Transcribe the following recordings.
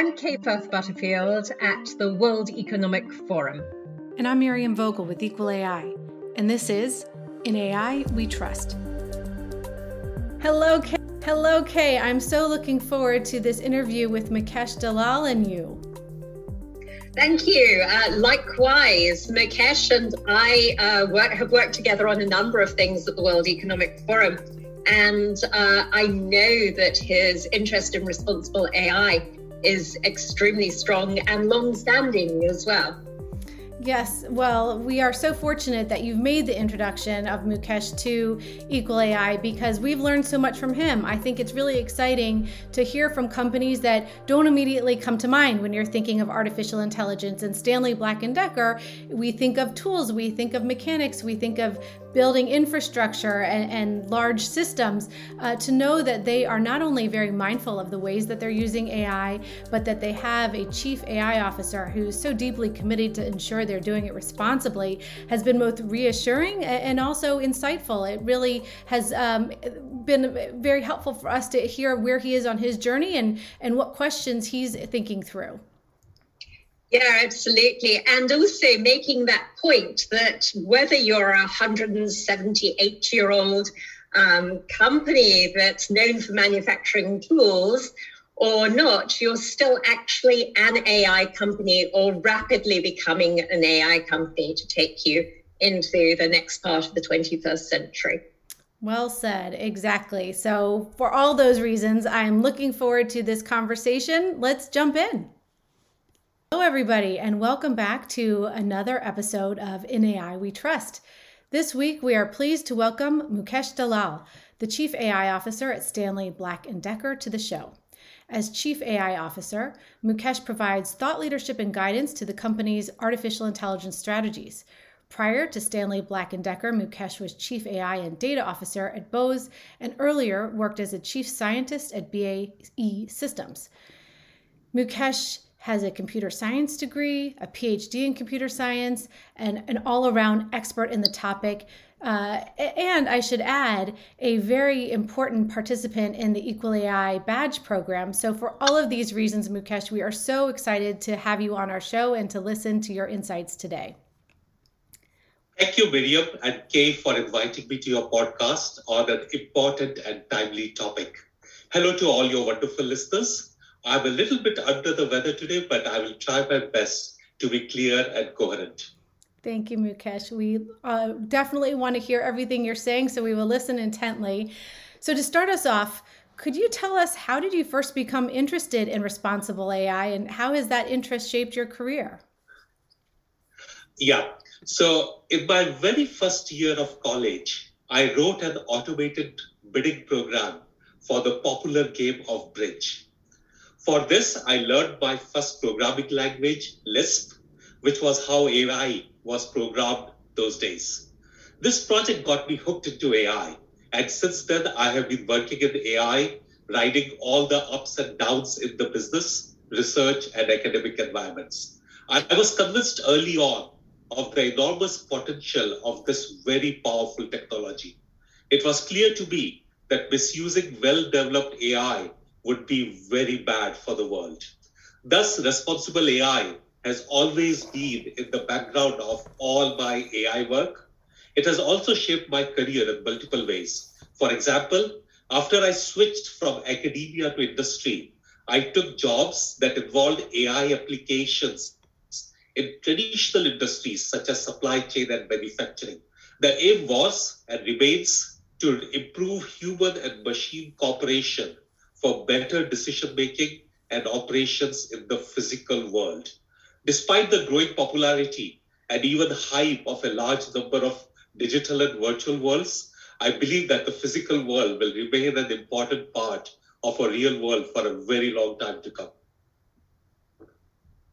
I'm Kay Firth Butterfield at the World Economic Forum. And I'm Miriam Vogel with Equal AI. And this is In AI We Trust. Hello, Kay. Hello, Kay. I'm so looking forward to this interview with Mukesh Dalal and you. Thank you. Uh, likewise, Mukesh and I uh, work, have worked together on a number of things at the World Economic Forum. And uh, I know that his interest in responsible AI is extremely strong and long standing as well. Yes, well, we are so fortunate that you've made the introduction of Mukesh to Equal AI because we've learned so much from him. I think it's really exciting to hear from companies that don't immediately come to mind when you're thinking of artificial intelligence. And Stanley Black and Decker, we think of tools, we think of mechanics, we think of building infrastructure and, and large systems uh, to know that they are not only very mindful of the ways that they're using AI, but that they have a chief AI officer who's so deeply committed to ensure they're doing it responsibly has been both reassuring and also insightful. It really has um, been very helpful for us to hear where he is on his journey and, and what questions he's thinking through. Yeah, absolutely. And also making that point that whether you're a 178 year old um, company that's known for manufacturing tools or not, you're still actually an AI company or rapidly becoming an AI company to take you into the next part of the 21st century. Well said, exactly. So, for all those reasons, I'm looking forward to this conversation. Let's jump in. Hello, everybody, and welcome back to another episode of In AI We Trust. This week, we are pleased to welcome Mukesh Dalal, the Chief AI Officer at Stanley Black & Decker, to the show. As Chief AI Officer, Mukesh provides thought leadership and guidance to the company's artificial intelligence strategies. Prior to Stanley Black & Decker, Mukesh was Chief AI and Data Officer at Bose and earlier worked as a Chief Scientist at BAE Systems. Mukesh has a computer science degree, a PhD in computer science, and an all around expert in the topic. Uh, and I should add, a very important participant in the Equal AI badge program. So, for all of these reasons, Mukesh, we are so excited to have you on our show and to listen to your insights today. Thank you, Miriam and Kay, for inviting me to your podcast on an important and timely topic. Hello to all your wonderful listeners. I'm a little bit under the weather today, but I will try my best to be clear and coherent. Thank you, Mukesh. We uh, definitely want to hear everything you're saying, so we will listen intently. So, to start us off, could you tell us how did you first become interested in responsible AI and how has that interest shaped your career? Yeah. So, in my very first year of college, I wrote an automated bidding program for the popular game of bridge. For this, I learned my first programming language, Lisp, which was how AI was programmed those days. This project got me hooked into AI. And since then, I have been working in AI, riding all the ups and downs in the business, research, and academic environments. I was convinced early on of the enormous potential of this very powerful technology. It was clear to me that misusing well developed AI would be very bad for the world. Thus, responsible AI has always been in the background of all my AI work. It has also shaped my career in multiple ways. For example, after I switched from academia to industry, I took jobs that involved AI applications in traditional industries such as supply chain and manufacturing. The aim was and remains to improve human and machine cooperation for better decision making and operations in the physical world. Despite the growing popularity and even hype of a large number of digital and virtual worlds, I believe that the physical world will remain an important part of a real world for a very long time to come.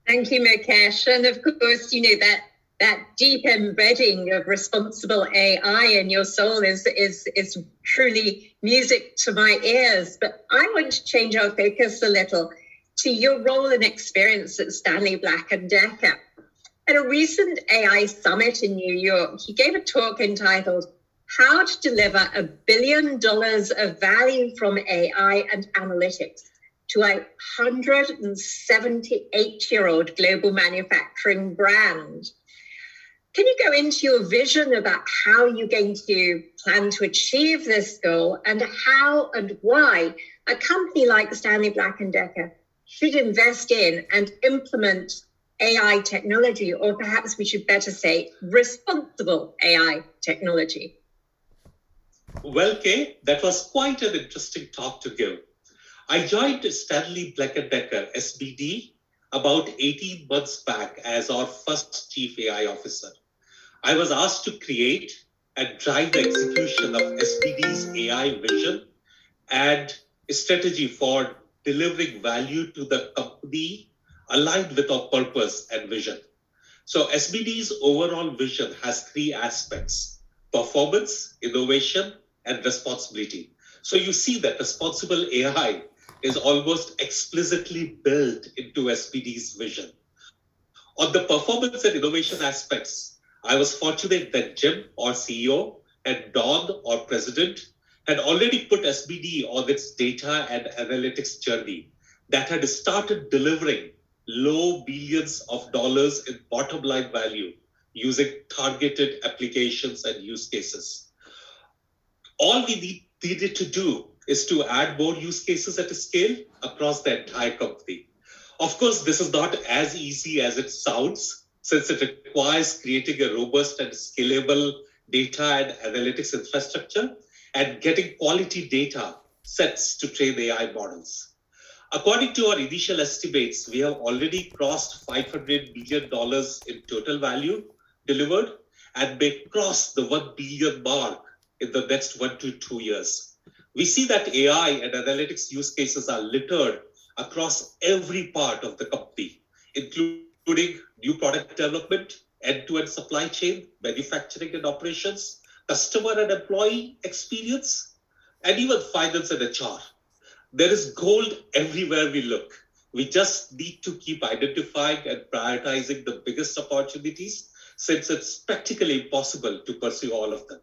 Thank you, Mukesh. And of course, you know that that deep embedding of responsible AI in your soul is, is, is truly music to my ears. But I want to change our focus a little to your role and experience at Stanley Black and Decker. At a recent AI summit in New York, he gave a talk entitled How to Deliver a Billion Dollars of Value from AI and Analytics. to a 178 year old global manufacturing brand. Can you go into your vision about how you're going to plan to achieve this goal and how and why a company like Stanley Black & Decker should invest in and implement AI technology, or perhaps we should better say responsible AI technology? Well, Kay, that was quite an interesting talk to give. I joined Stanley Black & Decker, SBD, about 18 months back as our first chief AI officer. I was asked to create and drive the execution of SBD's AI vision and strategy for delivering value to the company aligned with our purpose and vision. So SBD's overall vision has three aspects performance, innovation, and responsibility. So you see that responsible AI is almost explicitly built into SBD's vision. On the performance and innovation aspects, I was fortunate that Jim, our CEO, and Don, our president, had already put SBD on its data and analytics journey that had started delivering low billions of dollars in bottom line value using targeted applications and use cases. All we need, needed to do is to add more use cases at a scale across the entire company. Of course, this is not as easy as it sounds, since it requires creating a robust and scalable data and analytics infrastructure and getting quality data sets to train AI models. According to our initial estimates, we have already crossed $500 million in total value delivered and may cross the 1 billion mark in the next one to two years. We see that AI and analytics use cases are littered across every part of the company, including new product development, end-to-end supply chain, manufacturing and operations, customer and employee experience, and even finance and HR. There is gold everywhere we look. We just need to keep identifying and prioritizing the biggest opportunities since it's practically impossible to pursue all of them.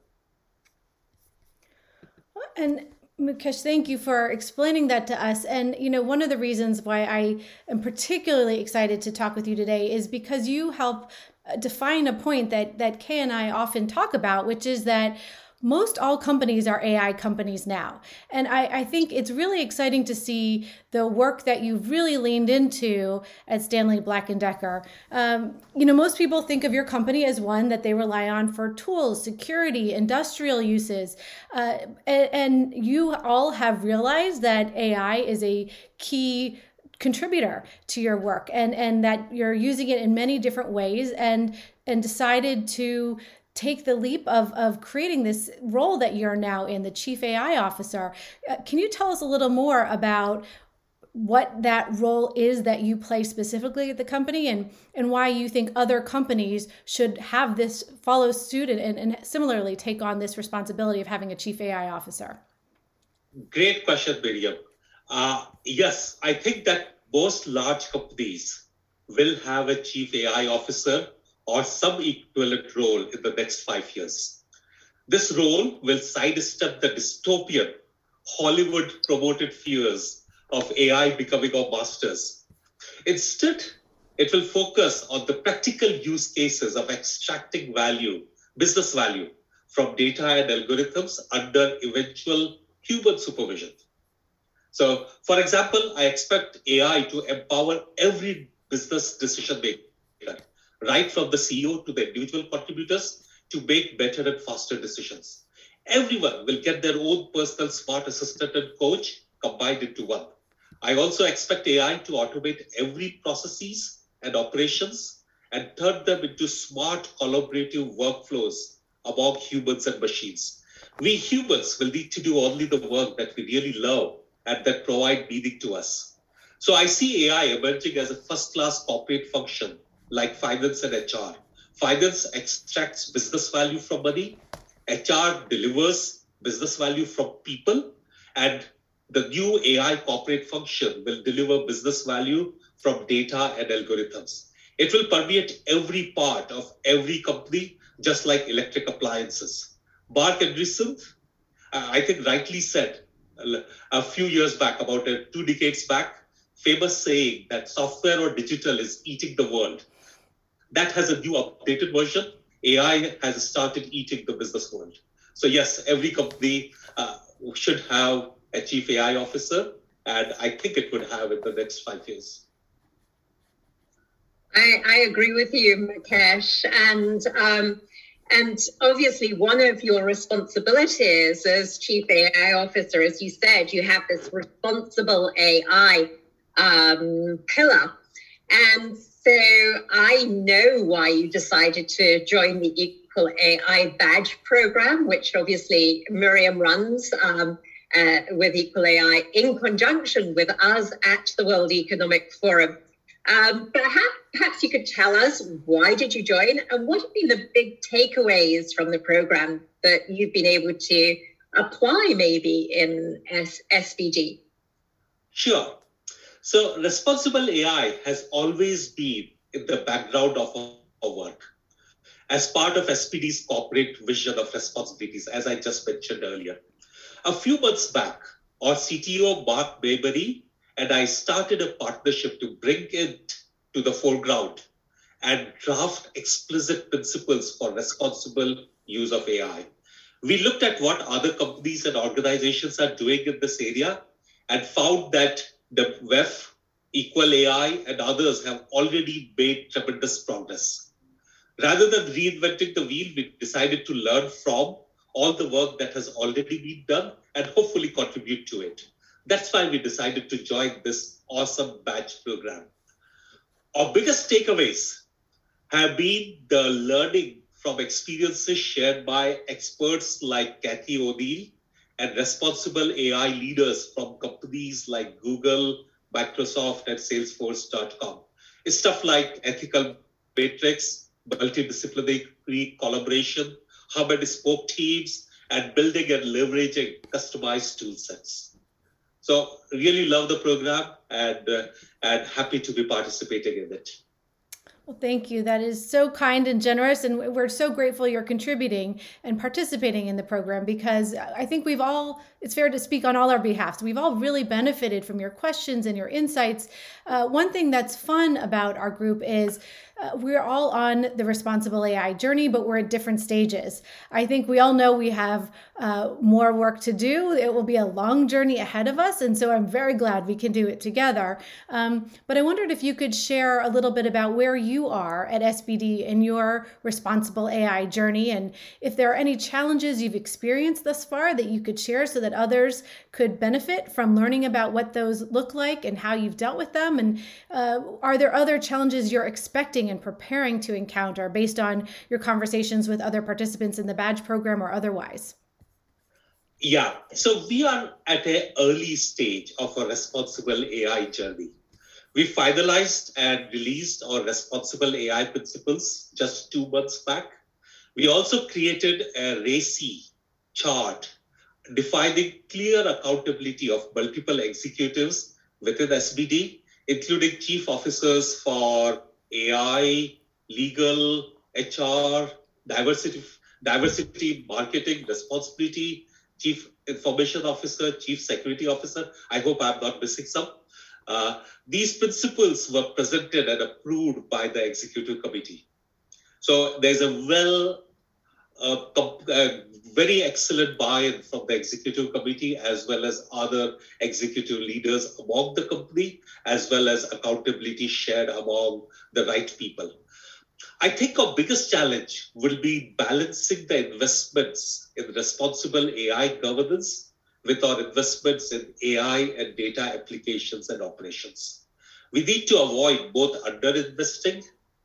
And Mukesh, thank you for explaining that to us. And, you know, one of the reasons why I am particularly excited to talk with you today is because you help uh, define a point that, that Kay and I often talk about, which is that most all companies are AI companies now. And I, I, think it's really exciting to see the work that you've really leaned into at Stanley Black & Decker. Um, you know, most people think of your company as one that they rely on for tools, security, industrial uses. Uh, and, and you all have realized that AI is a key contributor to your work and and that you're using it in many different ways and and decided to take the leap of, of creating this role that you're now in, the chief AI officer. Uh, can you tell us a little more about what that role is that you play specifically at the company and, and why you think other companies should have this follow suit and, and similarly take on this responsibility of having a chief AI officer? Great question, Miriam. Uh, yes, I think that most large companies will have a chief AI officer or some equivalent role in the next five years. This role will sidestep the dystopian Hollywood promoted fears of AI becoming our masters. Instead, it will focus on the practical use cases of extracting value, business value, from data and algorithms under eventual human supervision. So, for example, I expect AI to empower every business decision maker right from the CEO to the individual contributors to make better and faster decisions. Everyone will get their own personal smart assistant and coach combined into one. I also expect AI to automate every processes and operations and turn them into smart collaborative workflows among humans and machines. We humans will need to do only the work that we really love and that provide meaning to us. So I see AI emerging as a first class corporate function like finance and HR. Finance extracts business value from money, HR delivers business value from people, and the new AI corporate function will deliver business value from data and algorithms. It will permeate every part of every company, just like electric appliances. Marc Andreessen, uh, I think, rightly said a few years back, about uh, two decades back, famous saying that software or digital is eating the world. That has a new updated version. AI has started eating the business world. So yes, every company uh, should have a chief AI officer, and I think it would have in the next five years. I, I agree with you, Mukesh, and um, and obviously, one of your responsibilities as chief AI officer, as you said, you have this responsible AI um, pillar. And so I know why you decided to join the Equal AI Badge program, which obviously Miriam runs. Um, uh, with Equal AI in conjunction with us at the World Economic Forum. Um, perhaps, perhaps you could tell us why did you join and what have been the big takeaways from the program that you've been able to apply maybe in S- SBD? Sure. So responsible AI has always been in the background of our work as part of SBD's corporate vision of responsibilities, as I just mentioned earlier. A few months back, our CTO, Mark Maybury, and I started a partnership to bring it to the foreground and draft explicit principles for responsible use of AI. We looked at what other companies and organizations are doing in this area and found that the WEF, Equal AI, and others have already made tremendous progress. Rather than reinventing the wheel, we decided to learn from all the work that has already been done and hopefully contribute to it. That's why we decided to join this awesome badge program. Our biggest takeaways have been the learning from experiences shared by experts like Cathy O'Neil and responsible AI leaders from companies like Google, Microsoft, and Salesforce.com. It's stuff like ethical matrix, multidisciplinary collaboration, hub and spoke teams, and building and leveraging customized tool sets. So really love the program and uh, and happy to be participating in it. Well, thank you. That is so kind and generous. And we're so grateful you're contributing and participating in the program because I think we've all, it's fair to speak on all our behalfs, we've all really benefited from your questions and your insights. Uh, one thing that's fun about our group is uh, we're all on the responsible AI journey, but we're at different stages. I think we all know we have uh, more work to do. It will be a long journey ahead of us. And so I'm very glad we can do it together. Um, but I wondered if you could share a little bit about where you are at SBD in your responsible AI journey and if there are any challenges you've experienced thus far that you could share so that others could benefit from learning about what those look like and how you've dealt with them. And uh, are there other challenges you're expecting? and preparing to encounter based on your conversations with other participants in the badge program or otherwise? Yeah, so we are at an early stage of a responsible AI journey. We finalized and released our responsible AI principles just two months back. We also created a RACI chart defining clear accountability of multiple executives within SBD, including chief officers for AI, legal, HR, diversity, diversity, marketing, responsibility, chief information officer, chief security officer. I hope I'm not missing some. Uh, these principles were presented and approved by the executive committee. So there's a well, uh, uh, very excellent buy-in from the executive committee as well as other executive leaders among the company, as well as accountability shared among the right people. I think our biggest challenge will be balancing the investments in responsible AI governance with our investments in AI and data applications and operations. We need to avoid both underinvesting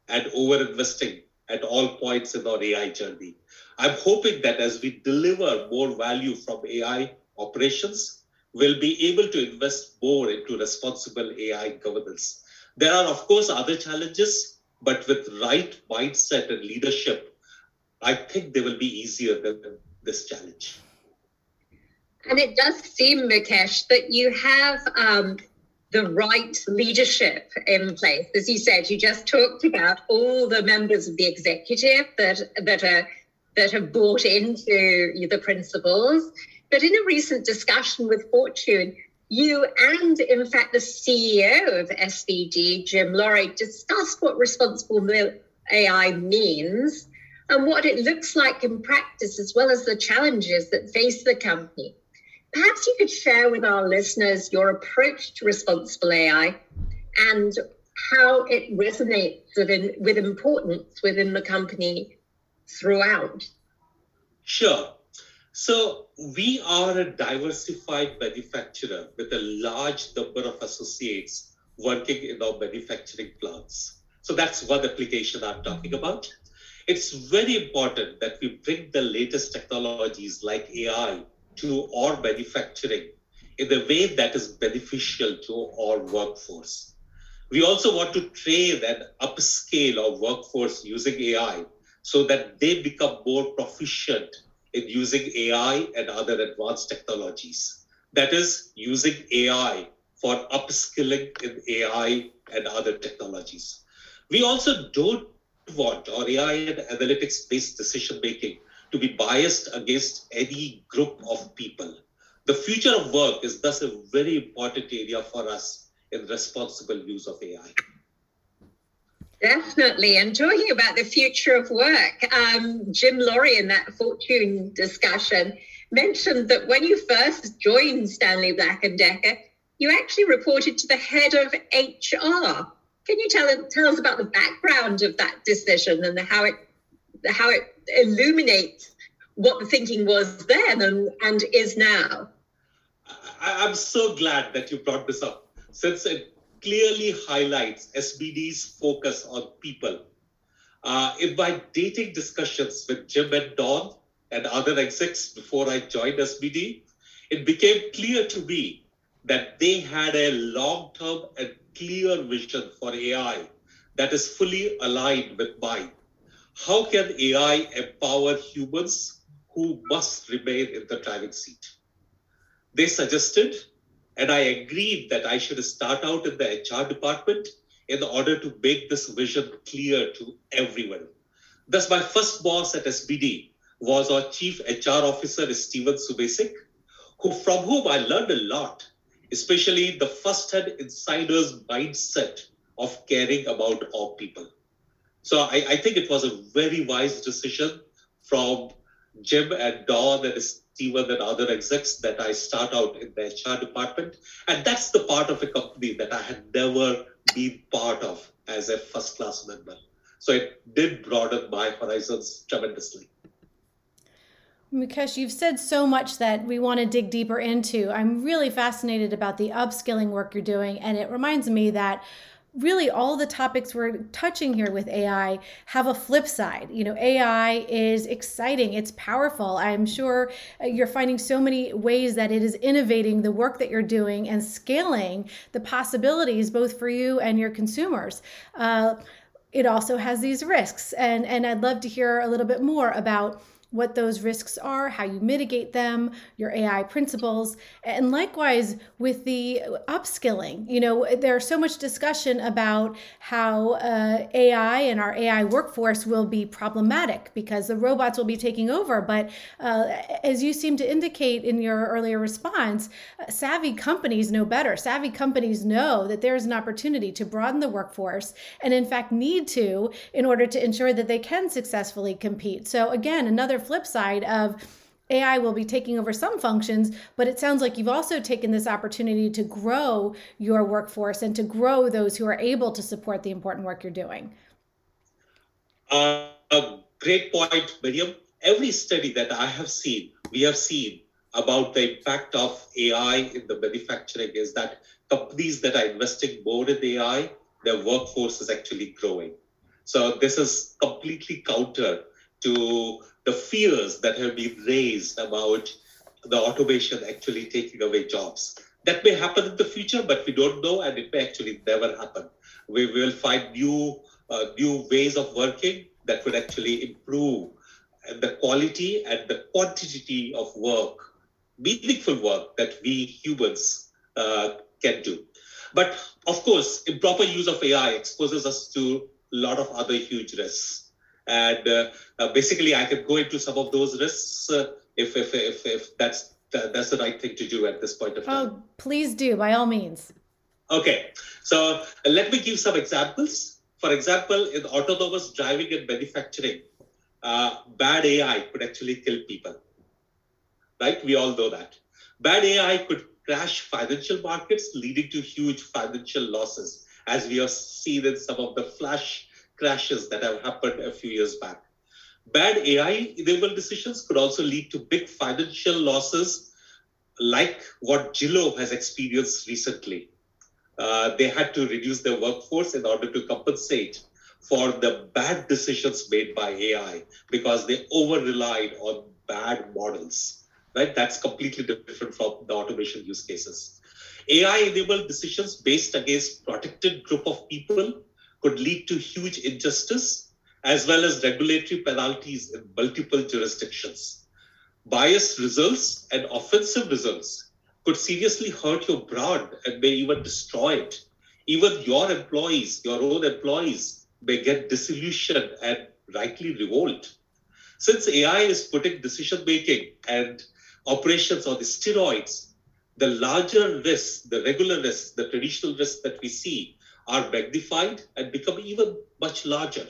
and overinvesting at all points in our AI journey. I'm hoping that as we deliver more value from AI operations, we'll be able to invest more into responsible AI governance. There are, of course, other challenges, but with right mindset and leadership, I think they will be easier than this challenge. And it does seem, Mukesh, that you have um, the right leadership in place. As you said, you just talked about all the members of the executive that that are that have bought into the principles. But in a recent discussion with Fortune, you and, in fact, the CEO of SBD, Jim Loree, discussed what responsible AI means and what it looks like in practice, as well as the challenges that face the company. Perhaps you could share with our listeners your approach to responsible AI and how it resonates with, with importance within the company throughout. Sure. So we are a diversified manufacturer with a large number of associates working in our manufacturing plants. So that's one application I'm talking about. It's very important that we bring the latest technologies like AI to our manufacturing in a way that is beneficial to our workforce. We also want to train and upscale our workforce using AI so that they become more proficient in using AI and other advanced technologies. That is, using AI for upskilling in AI and other technologies. We also don't want our AI and analytics based decision making to be biased against any group of people. The future of work is thus a very important area for us in responsible use of AI. Definitely. And talking about the future of work, um, Jim Loree in that Fortune discussion mentioned that when you first joined Stanley Black and Decker, you actually reported to the head of HR. Can you tell, tell us about the background of that decision and how it how it illuminates what the thinking was then and, and is now? I, I'm so glad that you brought this up, since it clearly highlights SBD's focus on people. Uh, in my dating discussions with Jim and Don and other execs before I joined SBD, it became clear to me that they had a long term and clear vision for AI that is fully aligned with mine. How can AI empower humans who must remain in the driving seat? They suggested and I agreed that I should start out in the HR department in order to make this vision clear to everyone. Thus, my first boss at SBD was our chief HR officer, Steven Subasic, who, from whom I learned a lot, especially the first-hand insider's mindset of caring about our people. So I, I think it was a very wise decision from Jim and Don and Steven and other execs that I start out in the HR department. And that's the part of a company that I had never been part of as a first class member. So it did broaden my horizons tremendously. Mukesh, you've said so much that we want to dig deeper into. I'm really fascinated about the upskilling work you're doing, and it reminds me that really all the topics we're touching here with AI have a flip side. You know, AI is exciting, it's powerful. I'm sure uh, you're finding so many ways that it is innovating the work that you're doing and scaling the possibilities both for you and your consumers. Uh, it also has these risks, and and I'd love to hear a little bit more about what those risks are, how you mitigate them, your AI principles, and likewise with the upskilling. You know, there's so much discussion about how uh, AI and our AI workforce will be problematic because the robots will be taking over. But uh, as you seem to indicate in your earlier response, savvy companies know better. Savvy companies know that there's an opportunity to broaden the workforce and, in fact, need to in order to ensure that they can successfully compete. So, again, another flip side of AI will be taking over some functions, but it sounds like you've also taken this opportunity to grow your workforce and to grow those who are able to support the important work you're doing. Uh, a great point, Miriam. Every study that I have seen, we have seen about the impact of AI in the manufacturing is that companies that are investing more in AI, their workforce is actually growing. So this is completely counter to the fears that have been raised about the automation actually taking away jobs. That may happen in the future, but we don't know, and it may actually never happen. We will find new uh, new ways of working that would actually improve the quality and the quantity of work, meaningful work that we humans uh, can do. But of course, improper use of AI exposes us to a lot of other huge risks. And uh, uh, basically, I could go into some of those risks uh, if, if, if, if that's that that's the right thing to do at this point of time. Oh, please do, by all means. Okay, so let me give some examples. For example, in autonomous driving and manufacturing, uh, bad AI could actually kill people. Right? We all know that. Bad AI could crash financial markets, leading to huge financial losses, as we have seen in some of the flash crashes that have happened a few years back. Bad AI enabled decisions could also lead to big financial losses, like what Zillow has experienced recently. Uh, they had to reduce their workforce in order to compensate for the bad decisions made by AI because they over relied on bad models. Right? That's completely different from the automation use cases. AI enabled decisions based against protected group of people could lead to huge injustice as well as regulatory penalties in multiple jurisdictions. Biased results and offensive results could seriously hurt your brand and may even destroy it. Even your employees, your own employees, may get disillusioned and rightly revolt. Since AI is putting decision making and operations on the steroids, the larger risks, the regular risks, the traditional risks that we see are magnified and become even much larger.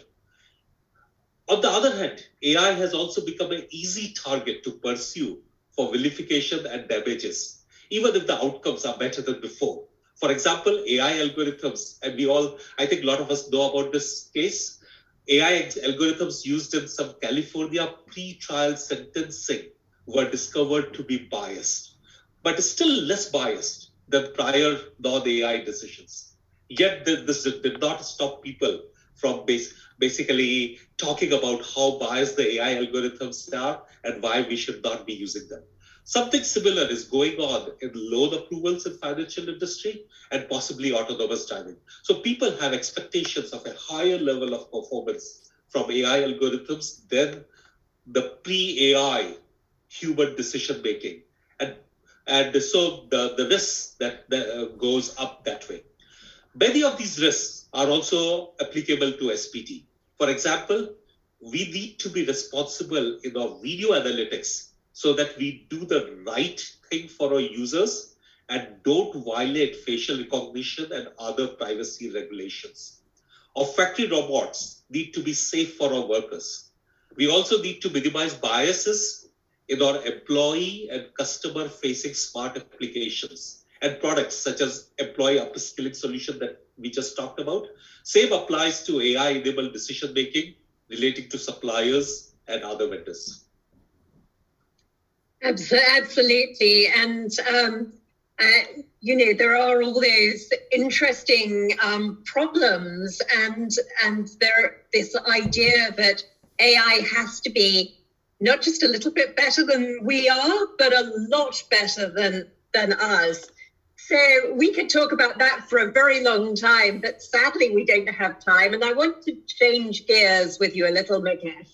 On the other hand, AI has also become an easy target to pursue for vilification and damages, even if the outcomes are better than before. For example, AI algorithms, and we all, I think a lot of us know about this case. AI algorithms used in some California pre-trial sentencing were discovered to be biased, but still less biased than prior non-AI decisions. Yet this did not stop people from basically talking about how biased the AI algorithms are and why we should not be using them. Something similar is going on in loan approvals in financial industry and possibly autonomous driving. So people have expectations of a higher level of performance from AI algorithms than the pre-AI human decision making. And, and so the, the risk that, that uh, goes up that way. Many of these risks are also applicable to SBD. For example, we need to be responsible in our video analytics so that we do the right thing for our users and don't violate facial recognition and other privacy regulations. Our factory robots need to be safe for our workers. We also need to minimize biases in our employee and customer facing smart applications and products such as employee upskilling solution that we just talked about. Same applies to AI enabled decision making relating to suppliers and other vendors. Absolutely. And, um, uh, you know, there are all those interesting um, problems and, and there, this idea that AI has to be not just a little bit better than we are, but a lot better than, than us. So we could talk about that for a very long time, but sadly we don't have time. And I want to change gears with you a little, Mukesh.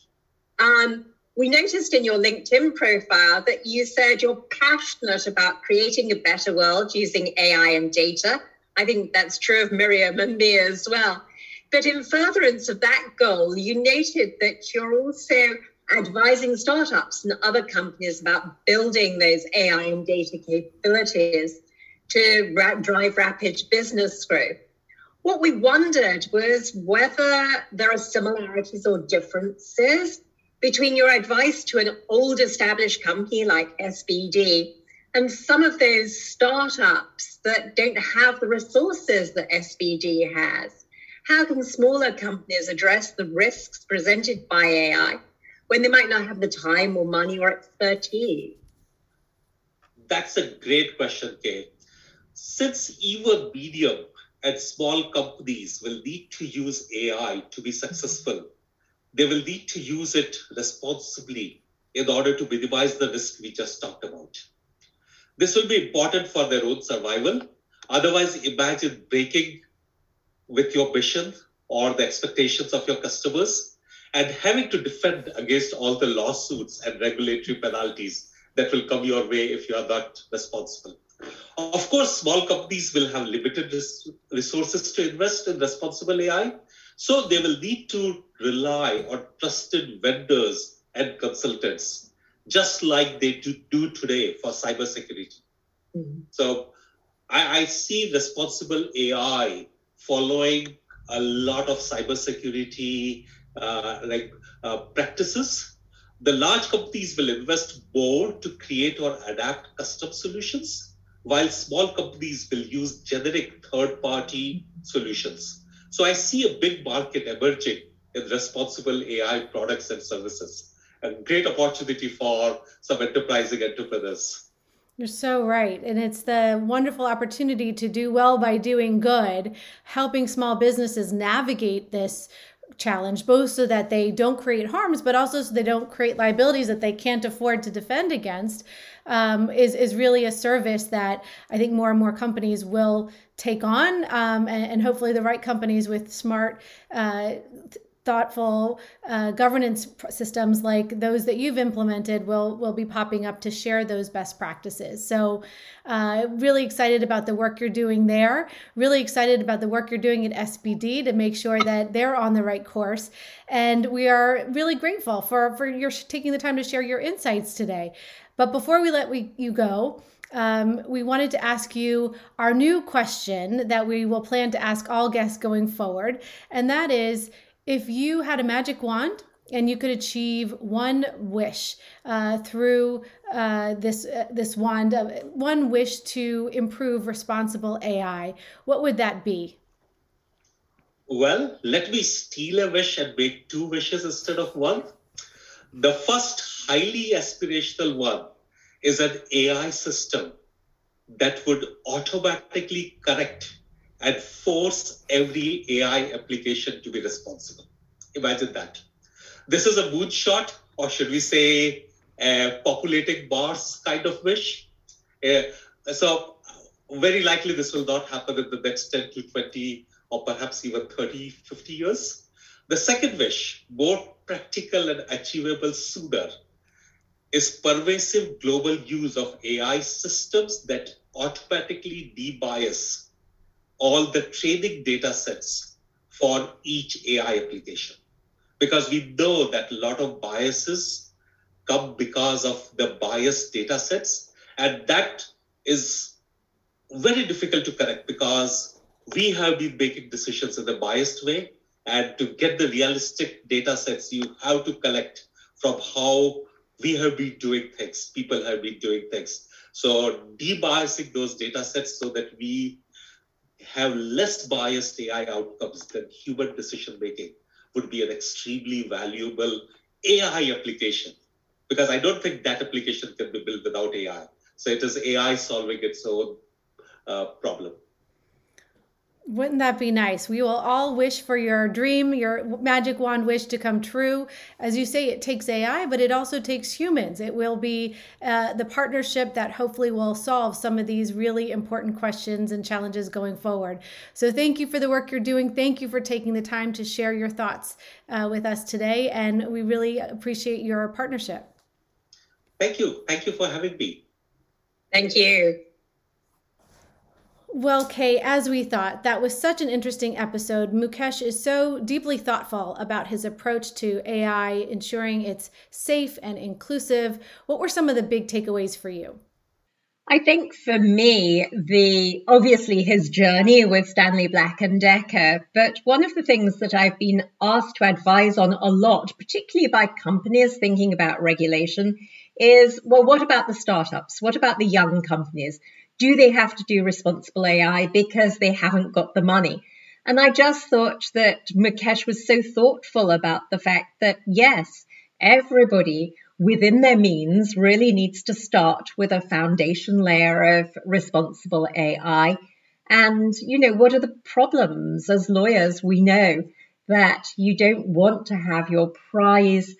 Um, we noticed in your LinkedIn profile that you said you're passionate about creating a better world using AI and data. I think that's true of Miriam and me as well. But in furtherance of that goal, you noted that you're also advising startups and other companies about building those AI and data capabilities to drive rapid business growth. What we wondered was whether there are similarities or differences between your advice to an old established company like SBD and some of those startups that don't have the resources that SBD has? How can smaller companies address the risks presented by AI when they might not have the time or money or expertise? That's a great question, Kate. Since even medium and small companies will need to use AI to be successful, they will need to use it responsibly in order to minimize the risk we just talked about. This will be important for their own survival. Otherwise, imagine breaking with your mission or the expectations of your customers and having to defend against all the lawsuits and regulatory penalties that will come your way if you are not responsible. Of course, small companies will have limited resources to invest in responsible AI, so they will need to rely on trusted vendors and consultants. just like they do, today for cybersecurity. Mm-hmm. So I, I see responsible AI following a lot of cybersecurity uh, like uh, practices. The large companies will invest more to create or adapt custom solutions, while small companies will use generic third-party solutions. So I see a big market emerging in responsible AI products and services, and great opportunity for some enterprising entrepreneurs. You're so right. And it's the wonderful opportunity to do well by doing good, helping small businesses navigate this challenge, both so that they don't create harms, but also so they don't create liabilities that they can't afford to defend against, um, is, is really a service that I think more and more companies will take on. Um, and, and, hopefully, the right companies with smart uh, thoughtful uh, governance systems like those that you've implemented will will be popping up to share those best practices. So, uh, really excited about the work you're doing there. Really excited about the work you're doing at SBD to make sure that they're on the right course. And we are really grateful for for your taking the time to share your insights today. But before we let we, you go. Um, we wanted to ask you our new question that we will plan to ask all guests going forward. And that is if you had a magic wand and you could achieve one wish uh, through uh, this uh, this wand, uh, one wish to improve responsible AI, what would that be? Well, let me steal a wish and make two wishes instead of one. The first highly aspirational one is an AI system that would automatically correct and force every AI application to be responsible. Imagine that. This is a moonshot, or should we say, a populating Mars kind of wish. Uh, so, very likely this will not happen in the next 10 to 20 or perhaps even 30, 50 years. The second wish, more practical and achievable sooner, is pervasive global use of AI systems that automatically debias all the training data sets for each AI application. Because we know that a lot of biases come because of the biased data sets. And that is very difficult to correct because we have been making decisions in a biased way. And to get the realistic data sets, you have to collect from how we have been doing things, people have been doing things. So debiasing those data sets so that we have less biased AI outcomes than human decision making would be an extremely valuable AI application. Because I don't think that application can be built without AI. So it is AI solving its own uh, problem. Wouldn't that be nice? We will all wish for your dream, your magic wand wish to come true. As you say, it takes AI, but it also takes humans. It will be uh, the partnership that hopefully will solve some of these really important questions and challenges going forward. So, thank you for the work you're doing. Thank you for taking the time to share your thoughts uh, with us today. And we really appreciate your partnership. Thank you. Thank you for having me. Thank you. Well, Kay, as we thought, that was such an interesting episode. Mukesh is so deeply thoughtful about his approach to AI, ensuring it's safe and inclusive. What were some of the big takeaways for you? I think for me, the obviously his journey with Stanley Black and Decker, but one of the things that I've been asked to advise on a lot, particularly by companies thinking about regulation, is well, what about the startups? What about the young companies? Do they have to do responsible AI because they haven't got the money? And I just thought that Mukesh was so thoughtful about the fact that yes, everybody within their means really needs to start with a foundation layer of responsible AI. And, you know, what are the problems? As lawyers, we know that you don't want to have your prize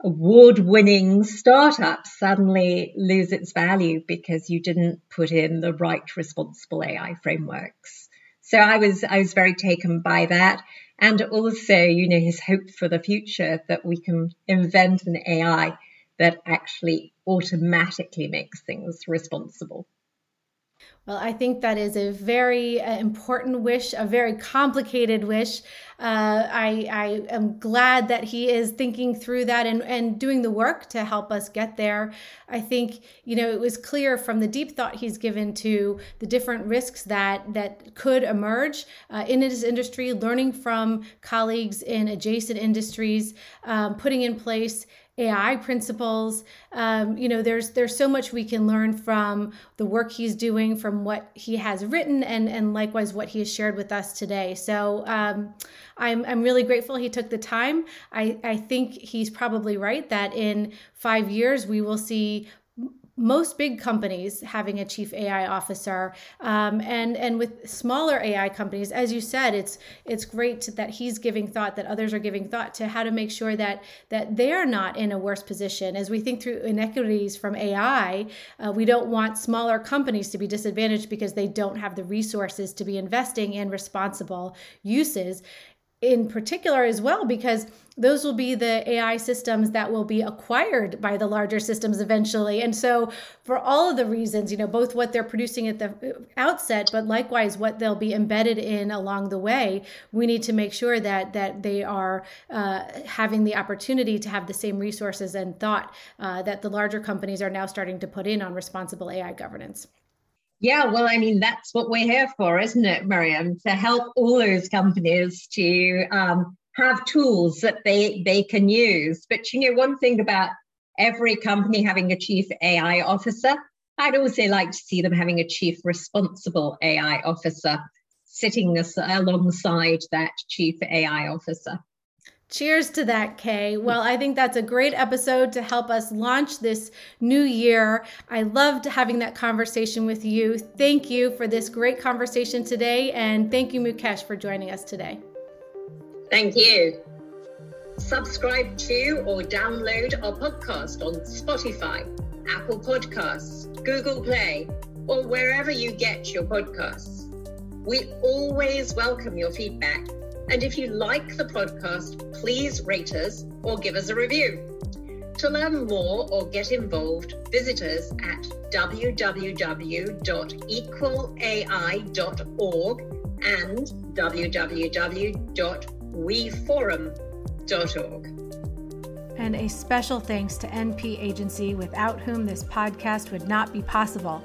award winning startup suddenly lose its value because you didn't put in the right responsible AI frameworks. So I was, I was very taken by that. And also, you know, his hope for the future that we can invent an AI that actually automatically makes things responsible. Well, I think that is a very uh, important wish, a very complicated wish. Uh, I, I am glad that he is thinking through that and, and doing the work to help us get there. I think, you know, it was clear from the deep thought he's given to the different risks that, that could emerge uh, in his industry, learning from colleagues in adjacent industries, um, putting in place AI principles. Um, you know, there's there's so much we can learn from the work he's doing, from what he has written, and and likewise what he has shared with us today. So um, I'm I'm really grateful he took the time. I I think he's probably right that in five years we will see most big companies having a chief AI officer, um, and and with smaller AI companies, as you said, it's it's great that he's giving thought, that others are giving thought to how to make sure that that they are not in a worse position. As we think through inequities from AI, uh, we don't want smaller companies to be disadvantaged because they don't have the resources to be investing in responsible uses in particular as well because those will be the AI systems that will be acquired by the larger systems eventually. And so, for all of the reasons, you know, both what they're producing at the outset, but likewise what they'll be embedded in along the way, we need to make sure that that they are uh, having the opportunity to have the same resources and thought uh, that the larger companies are now starting to put in on responsible AI governance. Yeah, well, I mean, that's what we're here for, isn't it, Miriam? To help all those companies to um, have tools that they, they can use. But, you know, one thing about every company having a chief AI officer, I'd also like to see them having a chief responsible AI officer sitting alongside that chief AI officer. Cheers to that, Kay. Well, I think that's a great episode to help us launch this new year. I loved having that conversation with you. Thank you for this great conversation today. And thank you, Mukesh, for joining us today. Thank you. Subscribe to or download our podcast on Spotify, Apple Podcasts, Google Play, or wherever you get your podcasts. We always welcome your feedback and if you like the podcast, please rate us or give us a review. To learn more or get involved, visit us at www.equalai.org and www.weforum.org. And a special thanks to NP Agency, without whom this podcast would not be possible.